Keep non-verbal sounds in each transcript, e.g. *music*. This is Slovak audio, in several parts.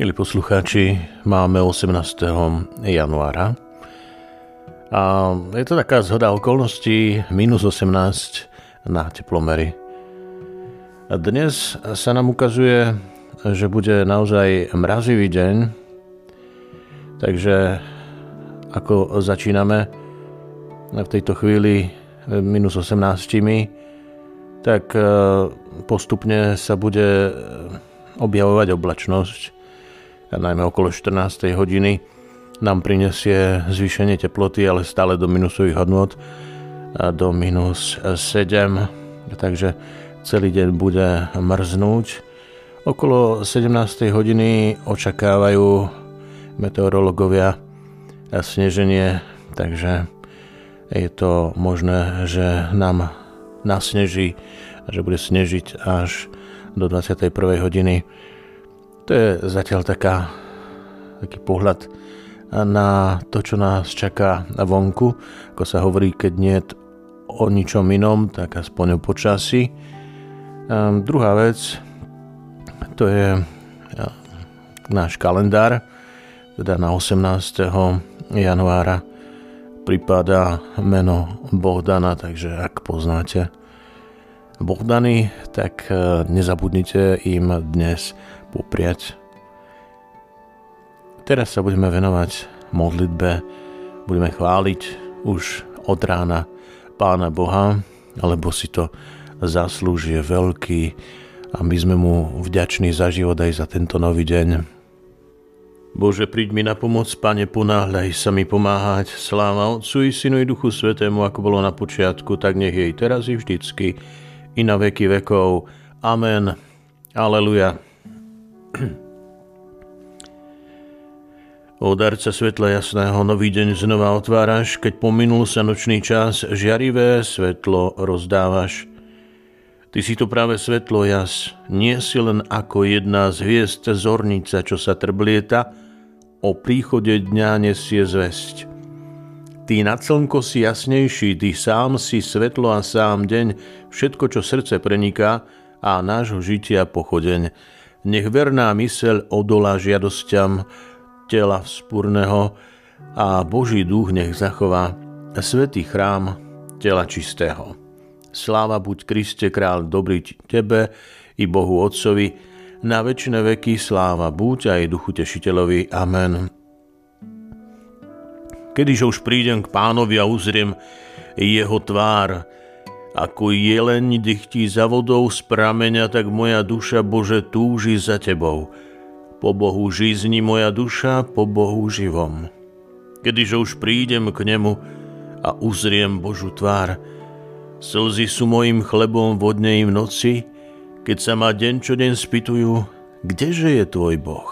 Milí poslucháči, máme 18. januára a je to taká zhoda okolností minus 18 na teplomery. A dnes sa nám ukazuje, že bude naozaj mrazivý deň, takže ako začíname v tejto chvíli minus 18, tak postupne sa bude objavovať oblačnosť najmä okolo 14. hodiny, nám prinesie zvýšenie teploty, ale stále do minusových hodnot, do minus 7, takže celý deň bude mrznúť. Okolo 17. hodiny očakávajú meteorológovia sneženie, takže je to možné, že nám nasneží, že bude snežiť až do 21. hodiny. To je zatiaľ taká, taký pohľad na to, čo nás čaká vonku. Ako sa hovorí, keď nie o ničom inom, tak aspoň o počasí. A druhá vec, to je náš kalendár, teda na 18. januára pripadá meno Bohdana, takže ak poznáte Bohdany, tak e, nezabudnite im dnes popriať. Teraz sa budeme venovať modlitbe, budeme chváliť už od rána Pána Boha, lebo si to zaslúži veľký a my sme mu vďační za život aj za tento nový deň. Bože, príď mi na pomoc, Pane, ponáhľaj sa mi pomáhať. Sláva Otcu i Synu i Duchu Svetému, ako bolo na počiatku, tak nech jej teraz i vždycky, i na veky vekov. Amen. Aleluja. O darca svetla jasného nový deň znova otváraš, keď pominul sa nočný čas, žiarivé svetlo rozdávaš. Ty si to práve svetlo jas, nie si len ako jedna z hviezd zornica, čo sa trblieta, o príchode dňa nesie zväzť. Ty nad slnko si jasnejší, ty sám si svetlo a sám deň, všetko, čo srdce preniká a nášho žitia pochodeň. Nech verná myseľ odolá žiadosťam tela vzpúrneho a Boží duch nech zachová svetý chrám tela čistého. Sláva buď Kriste král dobrý tebe i Bohu Otcovi, na väčšine veky sláva buď aj duchu tešiteľovi. Amen. Kedyže už prídem k pánovi a uzriem jeho tvár, ako jeleň dychtí za vodou z prameňa, tak moja duša, Bože, túži za Tebou. Po Bohu žizni moja duša, po Bohu živom. Kedyže už prídem k Nemu a uzriem Božu tvár, slzy sú mojim chlebom vodnej v noci, keď sa ma deň čo deň spýtujú, kdeže je Tvoj Boh?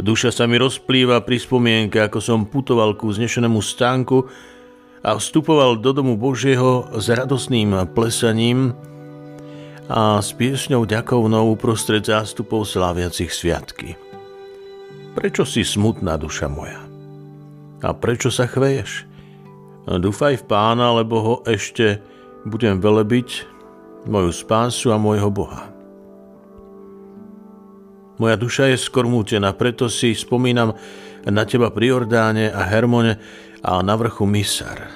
Duša sa mi rozplýva pri spomienke, ako som putoval ku znešenému stánku, a vstupoval do domu Božieho s radosným plesaním a s piesňou ďakovnou uprostred zástupov sláviacich sviatky. Prečo si smutná duša moja? A prečo sa chveješ? Dúfaj v pána, lebo ho ešte budem velebiť, moju spásu a môjho Boha. Moja duša je skormútená, preto si spomínam na teba pri Jordáne a Hermone a na vrchu Misar.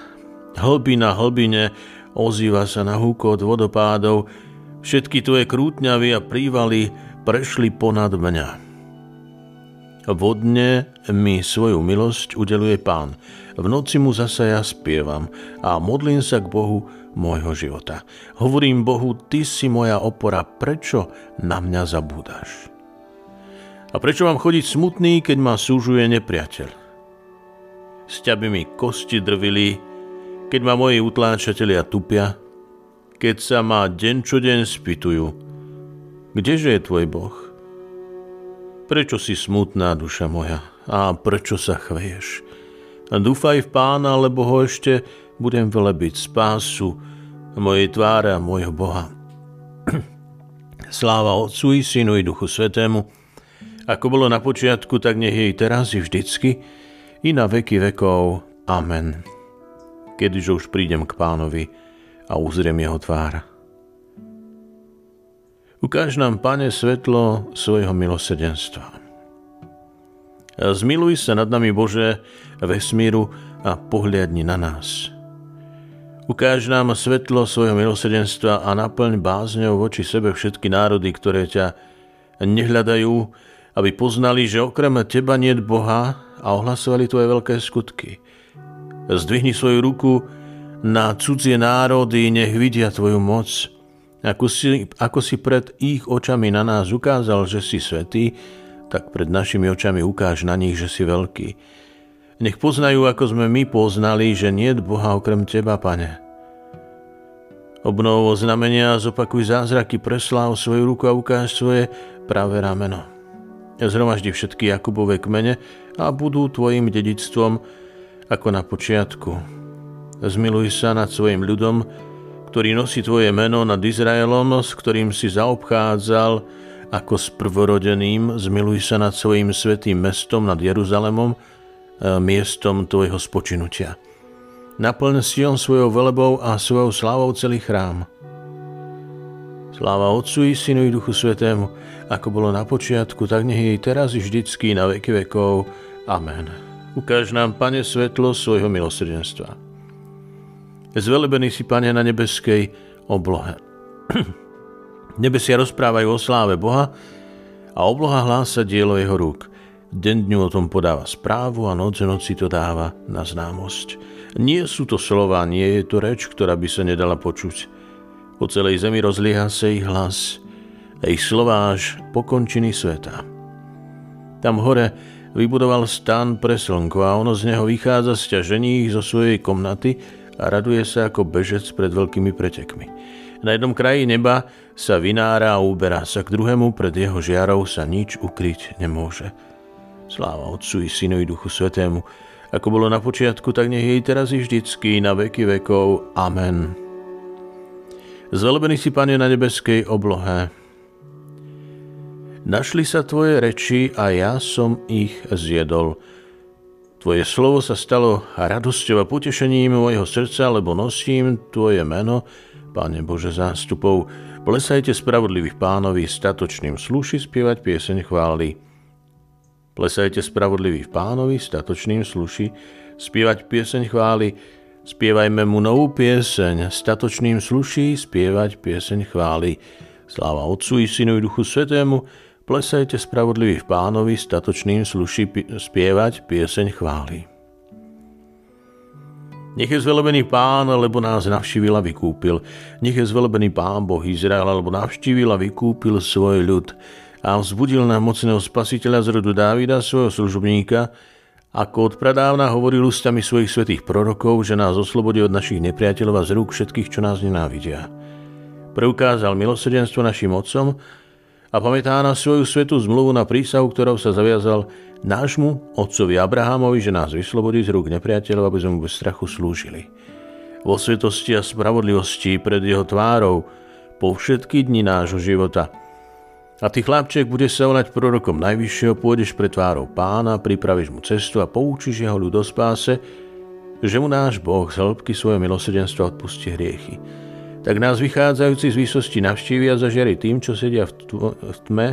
Hlbina hlbine ozýva sa na húkot vodopádov, všetky tvoje krútňavy a prívaly prešli ponad mňa. Vodne mi svoju milosť udeluje pán. V noci mu zasa ja spievam a modlím sa k Bohu môjho života. Hovorím Bohu, ty si moja opora, prečo na mňa zabúdaš? A prečo mám chodiť smutný, keď ma súžuje nepriateľ? Sťaby mi kosti drvili, keď ma moji utláčatelia tupia, keď sa ma deň čo deň spýtujú, kdeže je tvoj Boh? Prečo si smutná, duša moja, a prečo sa chveješ? Dúfaj v pána, lebo ho ešte budem velebiť spásu mojej tváre a môjho Boha. *clears throat* Sláva Otcu i Synu i Duchu Svetému, ako bolo na počiatku, tak nech jej teraz i vždycky, i na veky vekov. Amen. Kedyže už prídem k pánovi a uzriem jeho tvár. Ukáž nám, Pane, svetlo svojho milosedenstva. Zmiluj sa nad nami, Bože, vesmíru a pohľadni na nás. Ukáž nám svetlo svojho milosedenstva a naplň bázňou voči sebe všetky národy, ktoré ťa nehľadajú, aby poznali, že okrem teba nie Boha a ohlasovali tvoje veľké skutky. Zdvihni svoju ruku na cudzie národy, nech vidia tvoju moc, ako si, ako si pred ich očami na nás ukázal, že si svetý, tak pred našimi očami ukáž na nich, že si veľký. Nech poznajú, ako sme my poznali, že nie Boha okrem Teba, Pane. Obnovo znamenia, zopakuj zázraky, presláv svoju ruku a ukáž svoje pravé rameno. Zhromaždi všetky Jakubové kmene a budú Tvojim dedictvom ako na počiatku. Zmiluj sa nad svojim ľudom, ktorý nosí Tvoje meno nad Izraelom, s ktorým si zaobchádzal ako s prvorodeným, zmiluj sa nad svojim svetým mestom, nad Jeruzalemom, e, miestom tvojho spočinutia. Naplň Sion svojou velebou a svojou slávou celý chrám. Sláva Otcu i Synu i Duchu Svetému, ako bolo na počiatku, tak nech jej teraz i vždycky na veky vekov. Amen. Ukáž nám, Pane, svetlo svojho milosrdenstva. Zvelebený si, Pane, na nebeskej oblohe. *clears throat* Nebesia rozprávajú o sláve Boha a obloha hlása dielo jeho rúk. Den dňu o tom podáva správu a noc noci to dáva na známosť. Nie sú to slova, nie je to reč, ktorá by sa nedala počuť. Po celej zemi rozlieha sa ich hlas a ich slová až po končiny sveta. Tam hore vybudoval stan pre slnko a ono z neho vychádza sťažení zo svojej komnaty a raduje sa ako bežec pred veľkými pretekmi. Na jednom kraji neba sa vynára a uberá sa k druhému, pred jeho žiarou sa nič ukryť nemôže. Sláva Otcu i Synu i Duchu Svetému, ako bolo na počiatku, tak nech jej teraz i vždycky, na veky vekov. Amen. Zvelebený si, Pane, na nebeskej oblohe. Našli sa Tvoje reči a ja som ich zjedol. Tvoje slovo sa stalo radosťou a potešením mojho srdca, lebo nosím Tvoje meno, Pane Bože zástupov, plesajte spravodlivých pánovi, statočným sluši spievať pieseň chvály. Plesajte spravodlivých pánovi, statočným sluši spievať pieseň chvály. Spievajme mu novú pieseň, statočným sluší spievať pieseň chvály. Sláva Otcu i Synu i Duchu Svetému, plesajte spravodlivých pánovi, statočným sluši spievať pieseň chvály. Nech je zvelebený pán, lebo nás navštívil a vykúpil. Nech je zvelebený pán Boh Izraela, lebo navštívil a vykúpil svoj ľud. A vzbudil nám mocného spasiteľa z rodu Dávida, svojho služobníka, ako od pradávna hovoril ústami svojich svetých prorokov, že nás oslobodí od našich nepriateľov a z rúk všetkých, čo nás nenávidia. Preukázal milosrdenstvo našim otcom a pamätá na svoju svetú zmluvu na prísahu, ktorou sa zaviazal nášmu otcovi Abrahamovi, že nás vyslobodí z rúk nepriateľov, aby sme mu bez strachu slúžili. Vo svetosti a spravodlivosti pred jeho tvárou po všetky dni nášho života. A ty, chlapček, budeš sa volať prorokom Najvyššieho, pôjdeš pred tvárou pána, pripravíš mu cestu a poučíš jeho ľud o spáse, že mu náš Boh z hĺbky svoje milosedenstvo odpustí hriechy. Tak nás vychádzajúci z výsosti navštívi a zažiari tým, čo sedia v, v tme,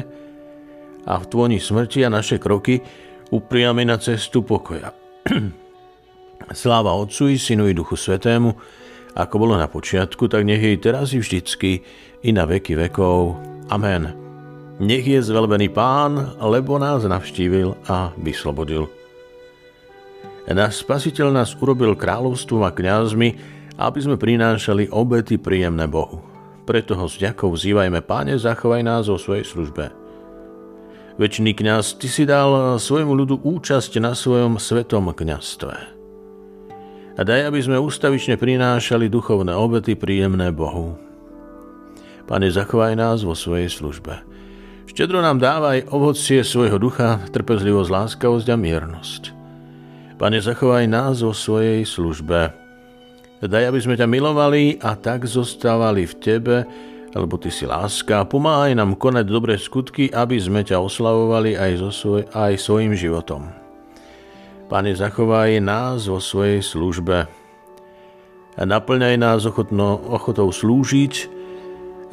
a v tvoni smrti a naše kroky upriame na cestu pokoja. *clears throat* Sláva Otcu i Synu i Duchu Svetému, ako bolo na počiatku, tak nech jej teraz i vždycky, i na veky vekov. Amen. Nech je zvelbený Pán, lebo nás navštívil a vyslobodil. Náš Spasiteľ nás urobil kráľovstvom a kňazmi, aby sme prinášali obety príjemné Bohu. Preto ho s ďakou vzývajme, Páne, zachovaj nás vo svojej službe. Večný kňaz, ty si dal svojmu ľudu účasť na svojom svetom kňazstve. A daj, aby sme ustavične prinášali duchovné obety príjemné Bohu. Pane, zachovaj nás vo svojej službe. Štedro nám dávaj ovocie svojho ducha, trpezlivosť, láskavosť a miernosť. Pane, zachovaj nás vo svojej službe. Daj, aby sme ťa milovali a tak zostávali v Tebe, lebo Ty si láska. Pomáhaj nám konať dobré skutky, aby sme ťa oslavovali aj, so svoj, aj svojim životom. Pane, zachovaj nás vo svojej službe naplňaj nás ochotno, ochotou slúžiť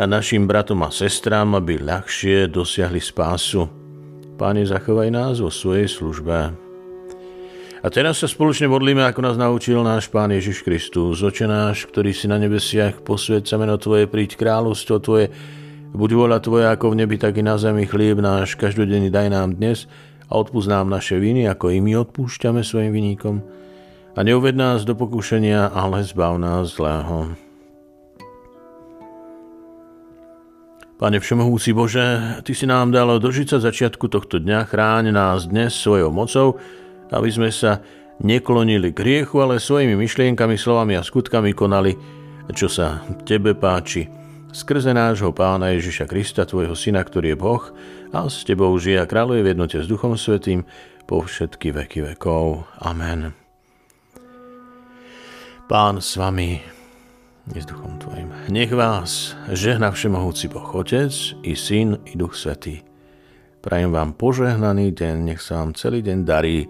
a našim bratom a sestrám, aby ľahšie dosiahli spásu. Páne, zachovaj nás vo svojej službe. A teraz sa spoločne modlíme, ako nás naučil náš Pán Ježiš Kristus. Oče náš, ktorý si na nebesiach, posvied sa meno Tvoje, príď kráľovstvo Tvoje, buď vôľa Tvoja ako v nebi, tak i na zemi. Chlieb náš každodenný daj nám dnes a odpúsť nám naše viny, ako i my odpúšťame svojim viníkom. A neuved nás do pokušenia, ale zbav nás zlého. Pane Všemohúci Bože, Ty si nám dal dožiť sa začiatku tohto dňa, chráň nás dnes svojou mocou, aby sme sa neklonili k riechu, ale svojimi myšlienkami, slovami a skutkami konali, čo sa Tebe páči. Skrze nášho Pána Ježiša Krista, Tvojho Syna, ktorý je Boh a s Tebou žije a kráľuje v jednote s Duchom Svetým po všetky veky vekov. Amen. Pán s vami i s duchom Tvojim. Nech vás žehna Všemohúci Boh Otec i Syn i Duch Svetý. Prajem vám požehnaný deň, nech sa vám celý deň darí